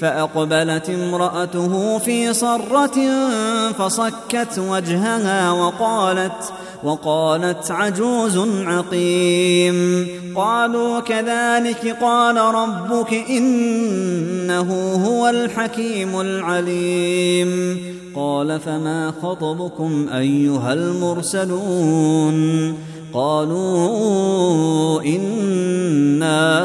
فأقبلت امرأته في صرة فصكت وجهها وقالت وقالت عجوز عقيم. قالوا كذلك قال ربك إنه هو الحكيم العليم. قال فما خطبكم أيها المرسلون؟ قالوا إنا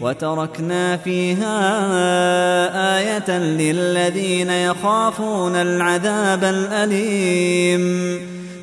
وتركنا فيها آية للذين يخافون العذاب الأليم.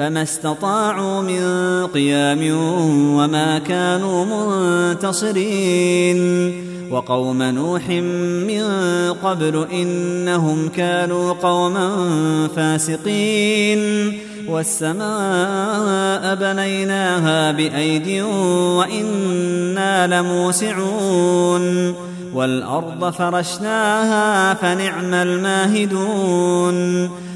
فما استطاعوا من قيام وما كانوا منتصرين. وقوم نوح من قبل إنهم كانوا قوما فاسقين. والسماء بنيناها بأيد وإنا لموسعون. والأرض فرشناها فنعم الماهدون.